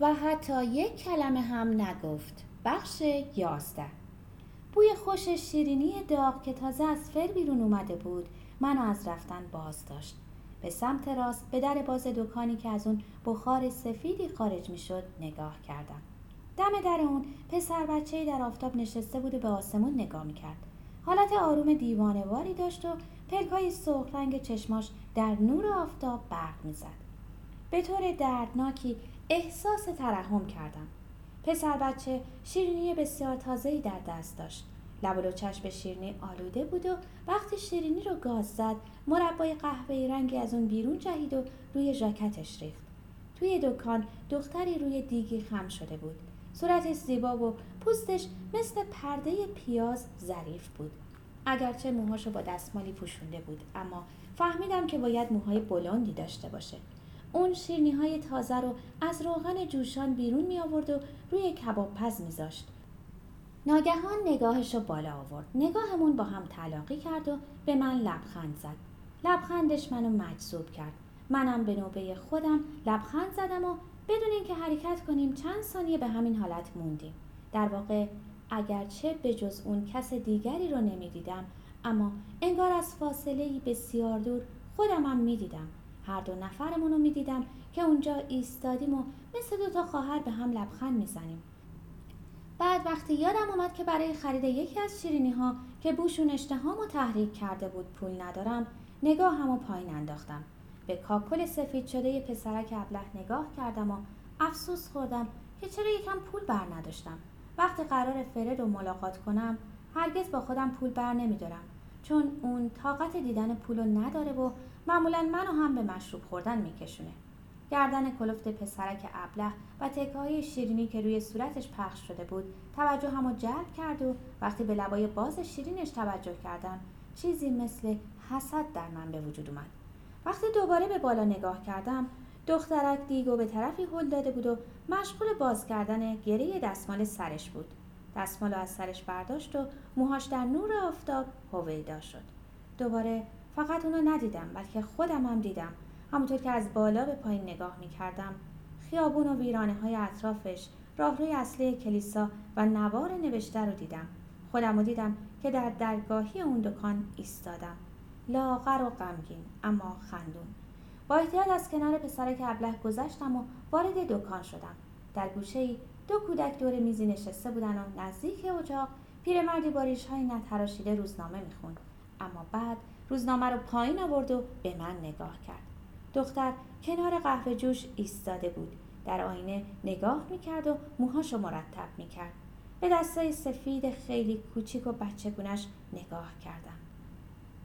و حتی یک کلمه هم نگفت. بخش یازده. بوی خوش شیرینی داغ که تازه از فر بیرون اومده بود منو از رفتن باز داشت. به سمت راست به در باز دکانی که از اون بخار سفیدی خارج می‌شد نگاه کردم. دم در اون پسر بچه در آفتاب نشسته بود و به آسمون نگاه می‌کرد. حالت آروم دیوانواری داشت و پلکای سرخ رنگ چشماش در نور آفتاب برق می‌زد. به طور دردناکی احساس ترحم کردم. پسر بچه شیرینی بسیار تازه‌ای در دست داشت. لب و به شیرینی آلوده بود و وقتی شیرینی رو گاز زد مربای قهوه‌ای رنگی از اون بیرون جهید و روی ژاکتش ریخت. توی دکان دختری روی دیگی خم شده بود. صورتش زیبا و پوستش مثل پرده پیاز ظریف بود. اگرچه موهاشو با دستمالی پوشونده بود اما فهمیدم که باید موهای بلندی داشته باشه. اون شیرنی های تازه رو از روغن جوشان بیرون می آورد و روی کباب پز می زاشت. ناگهان نگاهش رو بالا آورد. نگاهمون با هم تلاقی کرد و به من لبخند زد. لبخندش منو مجذوب کرد. منم به نوبه خودم لبخند زدم و بدون اینکه حرکت کنیم چند ثانیه به همین حالت موندیم. در واقع اگرچه به جز اون کس دیگری رو نمی‌دیدم اما انگار از فاصله بسیار دور خودم هم می‌دیدم هر دو نفرمون رو می‌دیدم که اونجا ایستادیم و مثل دو تا خواهر به هم لبخند می‌زنیم. بعد وقتی یادم اومد که برای خرید یکی از شیرینی ها که بوشون اشتهامو تحریک کرده بود پول ندارم نگاه همو پایین انداختم. به کاکل سفید شده پسرک ابله نگاه کردم و افسوس خوردم که چرا یکم پول بر نداشتم. وقتی قرار فرد رو ملاقات کنم هرگز با خودم پول بر نمیدارم چون اون طاقت دیدن پول رو نداره و معمولا منو هم به مشروب خوردن میکشونه. گردن کلفت پسرک ابله و تکه های شیرینی که روی صورتش پخش شده بود توجه همو جلب کرد و وقتی به لبای باز شیرینش توجه کردم چیزی مثل حسد در من به وجود اومد. وقتی دوباره به بالا نگاه کردم دخترک دیگو به طرفی هل داده بود و مشغول باز کردن گره دستمال سرش بود. دستمال از سرش برداشت و موهاش در نور آفتاب هویدا شد. دوباره فقط اونو ندیدم بلکه خودم هم دیدم. همونطور که از بالا به پایین نگاه می کردم خیابون و ویرانه های اطرافش راهروی اصلی کلیسا و نوار نوشته رو دیدم. خودم رو دیدم که در درگاهی اون دکان ایستادم. لاغر و غمگین اما خندون. با احتیاط از کنار پسرک ابله گذشتم و وارد دکان شدم. در گوشه ای دو کودک دور میزی نشسته بودن و نزدیک اجاق پیرمردی با های نتراشیده روزنامه می‌خوند. اما بعد روزنامه رو پایین آورد و به من نگاه کرد. دختر کنار قهوه جوش ایستاده بود. در آینه نگاه می‌کرد و موهاشو مرتب می‌کرد. به دستای سفید خیلی کوچیک و بچگونش نگاه کردم.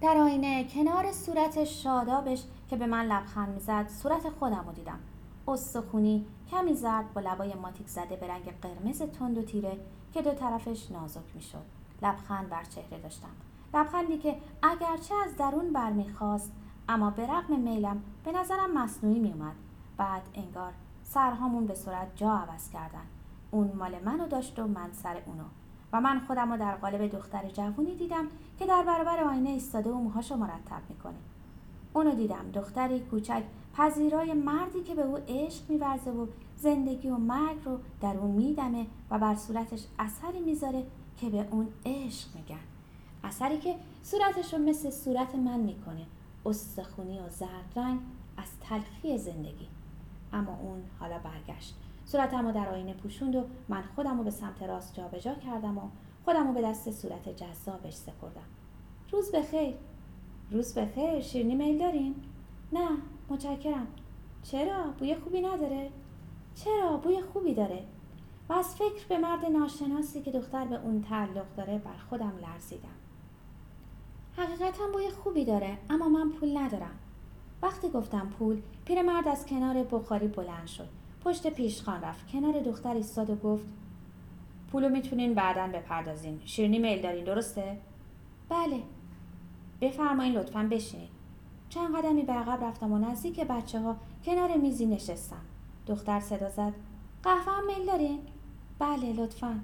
در آینه کنار صورت شادابش که به من لبخند می‌زد صورت خودم رو دیدم. استخونی کمی زرد با لبای ماتیک زده به رنگ قرمز تند و تیره که دو طرفش نازک می‌شد. لبخند بر چهره داشتم. لبخندی که اگرچه از درون برمیخواست اما به رغم میلم به نظرم مصنوعی میومد بعد انگار سرهامون به صورت جا عوض کردن. اون مال منو داشت و من سر اونو. و من خودم رو در قالب دختر جوونی دیدم که در برابر آینه ایستاده و موهاشو مرتب می‌کنه. اونو دیدم دختری کوچک پذیرای مردی که به او عشق میورزه و زندگی و مرگ رو در اون میدمه و بر صورتش اثری می‌ذاره که به اون عشق میگن. اثری که صورتش رو مثل صورت من می‌کنه. استخونی و زرد رنگ از تلخی زندگی. اما اون حالا برگشت. صورتم رو در آینه پوشوند و من خودم رو به سمت راست جابجا کردم و خودم رو به دست صورت جذابش سپردم. روز بخیر روز بخیر شیرنی میل دارین؟ نه متشکرم. چرا؟ بوی خوبی نداره؟ چرا؟ بوی خوبی داره. و از فکر به مرد ناشناسی که دختر به اون تعلق داره بر خودم لرزیدم. حقیقتا بوی خوبی داره اما من پول ندارم. وقتی گفتم پول پیرمرد از کنار بخاری بلند شد. پشت پیشخان رفت. کنار دختر ایستاد و گفت پولو می‌تونین بعدا بپردازین. شیرینی میل دارین درسته؟ بله. بفرمایین لطفا بشینید چند قدمی به عقب رفتم و نزدیک بچه ها کنار میزی نشستم. دختر صدا زد. قهوه هم میل دارین؟ بله لطفا.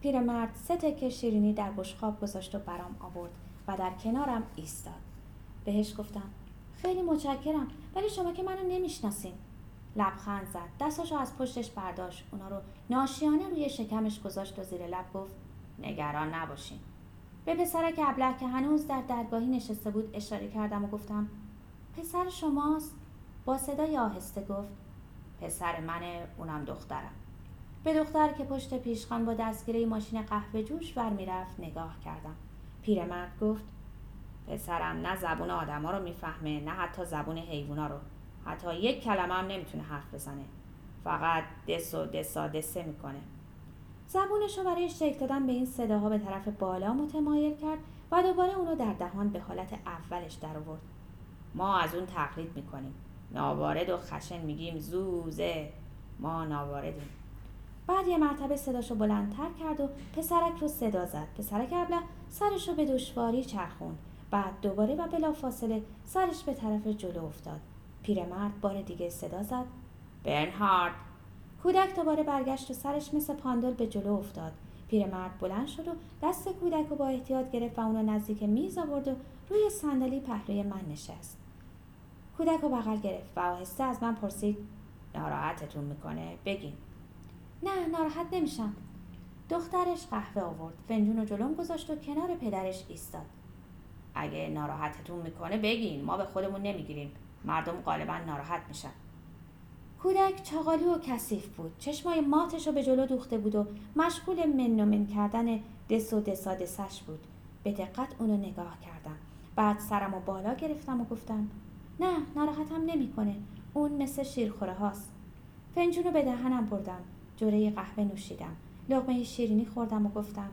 پیرمرد سه تکه شیرینی در بشخاب گذاشت و برام آورد. و در کنارم ایستاد. بهش گفتم خیلی متشکرم ولی شما که منو نمی‌شناسین. لبخند زد دستاشو از پشتش برداشت اونا رو ناشیانه روی شکمش گذاشت و زیر لب گفت نگران نباشین. به پسرک ابله که هنوز در درگاهی نشسته بود اشاره کردم و گفتم پسر شماست؟ با صدای آهسته گفت پسر منه اونم دخترم. به دختر که پشت پیشخان با دستگیره ماشین قهوه جوش ور می‌رفت نگاه کردم. پیرمرد گفت پسرم نه زبون آدما رو می‌فهمه نه حتی زبون حیوونا رو. حتی یک کلمه هم نمی‌تونه حرف بزنه. فقط دس و دسا دسه می‌کنه. زبونش رو برای شکل دادن به این صداها به طرف بالا متمایل کرد و دوباره اونو در دهان به حالت اولش در آورد. ما از اون تقلید می‌کنیم. ناوارد و خشن میگیم زوزه. ما ناواردیم. بعد یه مرتبه صداشو بلندتر کرد و پسرک رو صدا زد. پسرک ابله سرش رو به دشواری چرخوند. بعد دوباره و بلا فاصله سرش به طرف جلو افتاد. پیرمرد بار دیگه صدا زد. برنهارد. کودک دوباره برگشت و سرش مثل پاندل به جلو افتاد. پیرمرد بلند شد و دست کودک رو با احتیاط گرفت و اونو نزدیک میز آورد و روی صندلی پهلوی من نشست. کودک رو بغل گرفت و آهسته از من پرسید ناراحتتون می‌کنه؟ بگین. نه ناراحت نمیشم. دخترش قهوه آورد فنجون و جلوم گذاشت و کنار پدرش ایستاد. اگه ناراحتتون می‌کنه بگین ما به خودمون نمی‌گیریم. مردم غالبا ناراحت میشن. کودک چاقالو و کثیف بود. چشمای ماتش رو به جلو دوخته بود و مشغول من و من کردن دس و دسا دسش بود. به دقت اونو نگاه کردم. بعد سرم و بالا گرفتم و گفتم نه ناراحتم نمی‌کنه. اون مثل شیرخوره هاست. فنجون رو به دهنم بردم. جوره قهوه نوشیدم. لغمه شیرینی خوردم و گفتم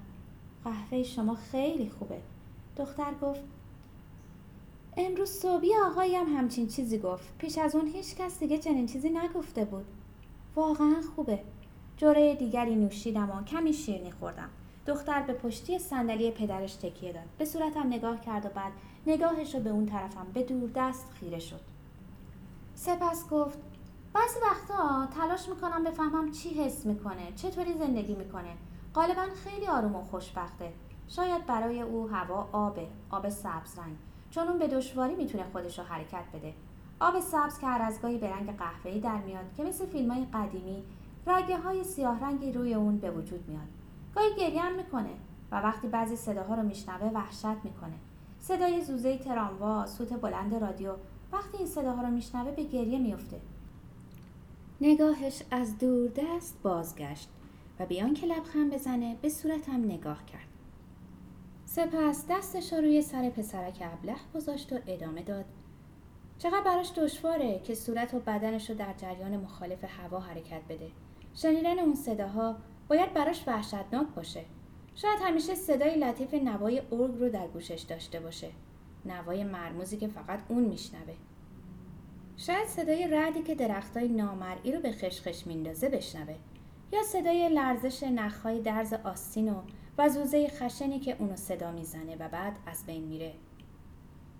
قهوه شما خیلی خوبه. دختر گفت امروز صبحی آقایی هم همچین چیزی گفت. پیش از اون هیچ کس دیگه چنین چیزی نگفته بود. واقعا خوبه. جوره دیگری نوشیدم و کمی شیرینی خوردم. دختر به پشتی صندلی پدرش تکیه داد. به صورتم نگاه کرد و بعد نگاهش رو به اون طرفم به دور دست خیره شد. سپس گفت بعضی وقتا تلاش می‌کنم بفهمم چی حس می‌کنه چطوری زندگی می‌کنه. غالبا خیلی آروم و خوشبخته. شاید برای او هوا آبه آب سبز رنگ. چون اون به دشواری می‌تونه خودش رو حرکت بده. آب سبز که هر از گاهی به رنگ قهوه‌ای در میاد که مثل فیلم های قدیمی رگه های سیاه رنگی روی اون به وجود میاد. گاهی گریه می‌کنه و وقتی بعضی صداها رو میشنوه وحشت می‌کنه. صدای زوزه تراموا سوت بلند رادیو وقتی این صداها رو میشنوه به گریه میفته نگاهش از دور دست بازگشت و بیان که لبخند بزنه به صورتم نگاه کرد. سپس دستش رو روی سر پسرک ابله گذاشت و ادامه داد. چقدر براش دشواره که صورت و بدنش رو در جریان مخالف هوا حرکت بده. شنیدن اون صداها باید براش وحشتناک باشه. شاید همیشه صدای لطیف نوای ارگ رو در گوشش داشته باشه. نوای مرموزی که فقط اون میشنوه. شاید صدای رعدی که درختای نامرئی رو به خشخش میندازه بشنوه. یا صدای لرزش نخهای درز آستین و و زوزه خشنی که اونو صدا می‌زنه و بعد از بین میره.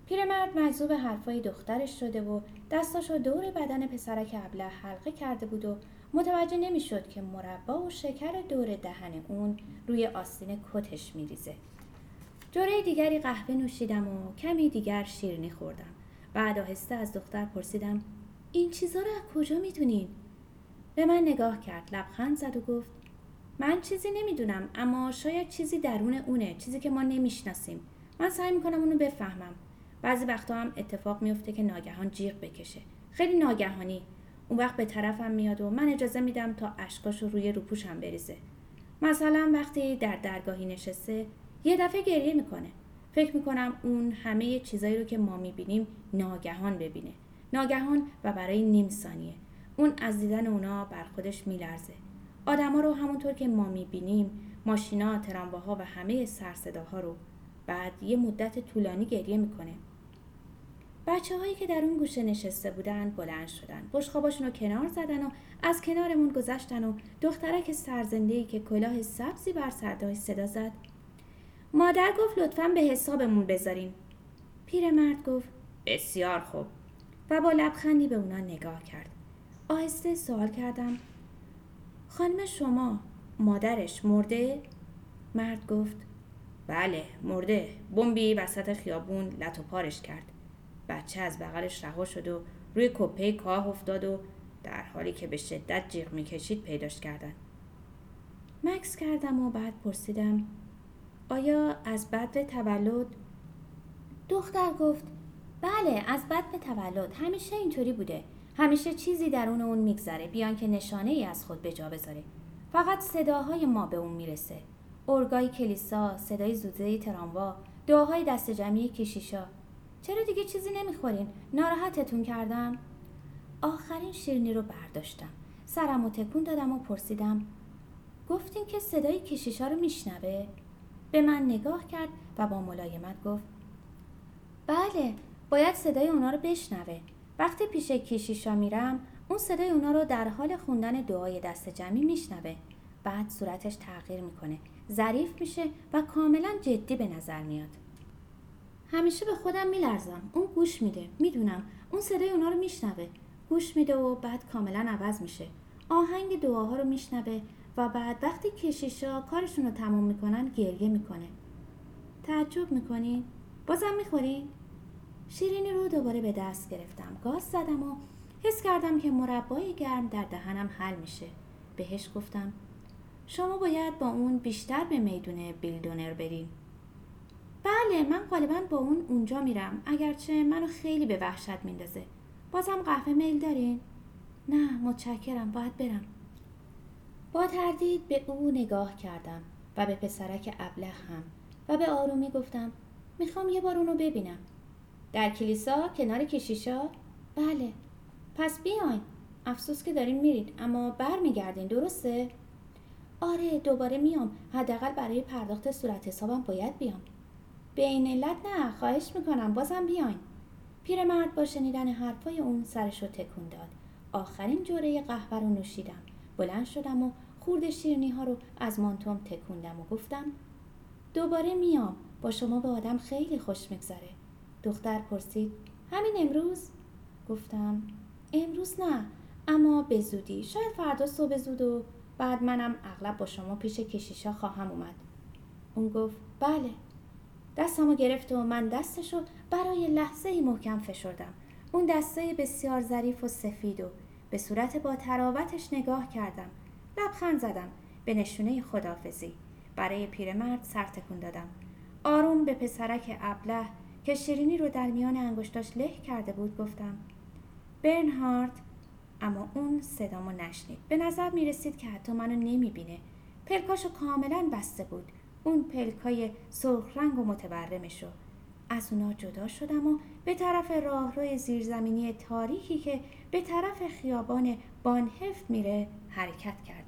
پیرمرد مجذوب حرفای دخترش شده و دستاشو دور بدن پسرک ابله حلقه کرده بود و متوجه نمی‌شد که مربا و شکر دور دهن اون روی آستین کتش میریزه. جوره دیگری قهوه نوشیدم و کمی دیگر شیرینی خوردم. بعد آهسته از دختر پرسیدم این چیزا رو از کجا می‌دونین؟ به من نگاه کرد لبخند زد و گفت من چیزی نمی‌دونم اما شاید چیزی درون اونه چیزی که ما نمی‌شناسیم. من سعی می‌کنم اونو بفهمم. بعضی وقتا هم اتفاق میفته که ناگهان جیغ بکشه. خیلی ناگهانی. اون وقت به طرفم میاد و من اجازه میدم تا اشکاش رو روی روپوشم بریزه. مثلا وقتی در درگاهی نشسته یه دفعه گریه می‌کنه. فکر می‌کنم اون همه چیزایی رو که ما می‌بینیم ناگهان ببینه. ناگهان و برای نیم ثانیه. اون از دیدن اونا بر خودش میلرزه. آدما رو همونطور که ما می‌بینیم ماشینا ترامواها و همه سرصداها رو بعد یه مدت طولانی گریه می‌کنه. بچه هایی که در اون گوشه نشسته بودن بلند شدن. بشخاباشون رو کنار زدن و از کنارمون گذشتن و دخترک سرزنده که کلاه سبزی بر سرداش صدا زد مادر گفت لطفا به حسابمون بذارین. پیرمرد گفت بسیار خوب. و با لبخندی به اونا نگاه کرد. آهسته سوال کردم خانم شما مادرش مرده؟ مرد گفت بله مرده. بمبی وسط خیابون لط و پارش کرد. بچه از بغلش رها شد و روی کپه کاه افتاد و در حالی که به شدت جیغ می‌کشید پیداش کردن. مکس کردم و بعد پرسیدم آیا از بد تولد؟ دختر گفت بله از بد تولد. همیشه اینطوری بوده. همیشه چیزی درون اون میگذره بیان که نشانه ای از خود به جا بذاره. فقط صداهای ما به اون می‌رسه. ارگای کلیسا صدای زوزه تراموا دعاهای دست جمعی کشیشا. چرا دیگه چیزی نمی‌خورین؟ ناراحتتون کردم؟ آخرین شیرنی رو برداشتم. سرم و تکون دادم و پرسیدم گفتین که صدای کشیشا رو میشنوه؟ به من نگاه کرد و با ملایمت گفت بله باید صدای اونا رو بشنوه. وقتی پیش کشیشا میرم اون صدای اونا رو در حال خوندن دعای دست جمعی میشنوه. بعد صورتش تغییر می‌کنه ظریف میشه و کاملا جدی به نظر میاد. همیشه به خودم میلرزم اون گوش میده می‌دونم اون صدای اونا رو میشنوه. گوش میده و بعد کاملا عوض میشه. آهنگ دعاها رو میشنوه و بعد وقتی کشیشا کارشون رو تموم می‌کنن گریه می‌کنه. تعجب می‌کنی؟ بازم می‌خوری؟ شیرینی رو دوباره به دست گرفتم. گاز زدم و حس کردم که مربای گرم در دهنم حل میشه. بهش گفتم شما باید با اون بیشتر به میدون بیلدونر بریم بله من غالبا با اون اونجا میرم. اگرچه منو خیلی به وحشت میندازه. بازم قهوه میل دارین؟ نه متشکرم باید برم. با تردید به او نگاه کردم و به پسرک ابله هم و به آرومی گفتم می‌خوام یه بار اونو ببینم. در کلیسا کنار کشیشا؟ بله. پس بیاین. افسوس که دارین میرید اما برمیگردین درسته؟ آره دوباره میام. حداقل برای پرداخت صورت حسابم باید بیام. به این علت نه خواهش می‌کنم. بازم بیاین. پیرمرد با شنیدن حرفای اون سرش رو تکون داد. آخرین جوره قهوه رو نوشیدم. بلند شدم و خورد شیرنی ها رو از مانتوم تکوندم و گفتم دوباره میام با شما به آدم خیلی خوش میگذره. دختر پرسید همین امروز؟ گفتم امروز نه اما به زودی شاید فردا صبح زود و بعد منم اغلب با شما پیش کشیشا خواهم اومد. اون گفت بله. دستمو گرفت و من دستشو برای لحظه محکم فشردم. اون دسته بسیار ظریف و سفید و به صورت با تراوتش نگاه کردم. لبخند زدم. به نشونه خدافزی برای پیرمرد سر تکون دادم. آروم به پسرک ابله که شیرینی رو در میان انگشتاش له کرده بود گفتم برنهارد. اما اون صدامو نشنید. به نظر می رسید که حتی منو نمی بینه پلکاشو کاملا بسته بود. اون پلکای سرخ رنگ و متبرمشو از اونا جدا شدم و به طرف راهروی زیرزمینی تاریکی که به طرف خیابان بانهفت میره حرکت کردم.